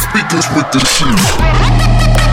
speakers with the shoes.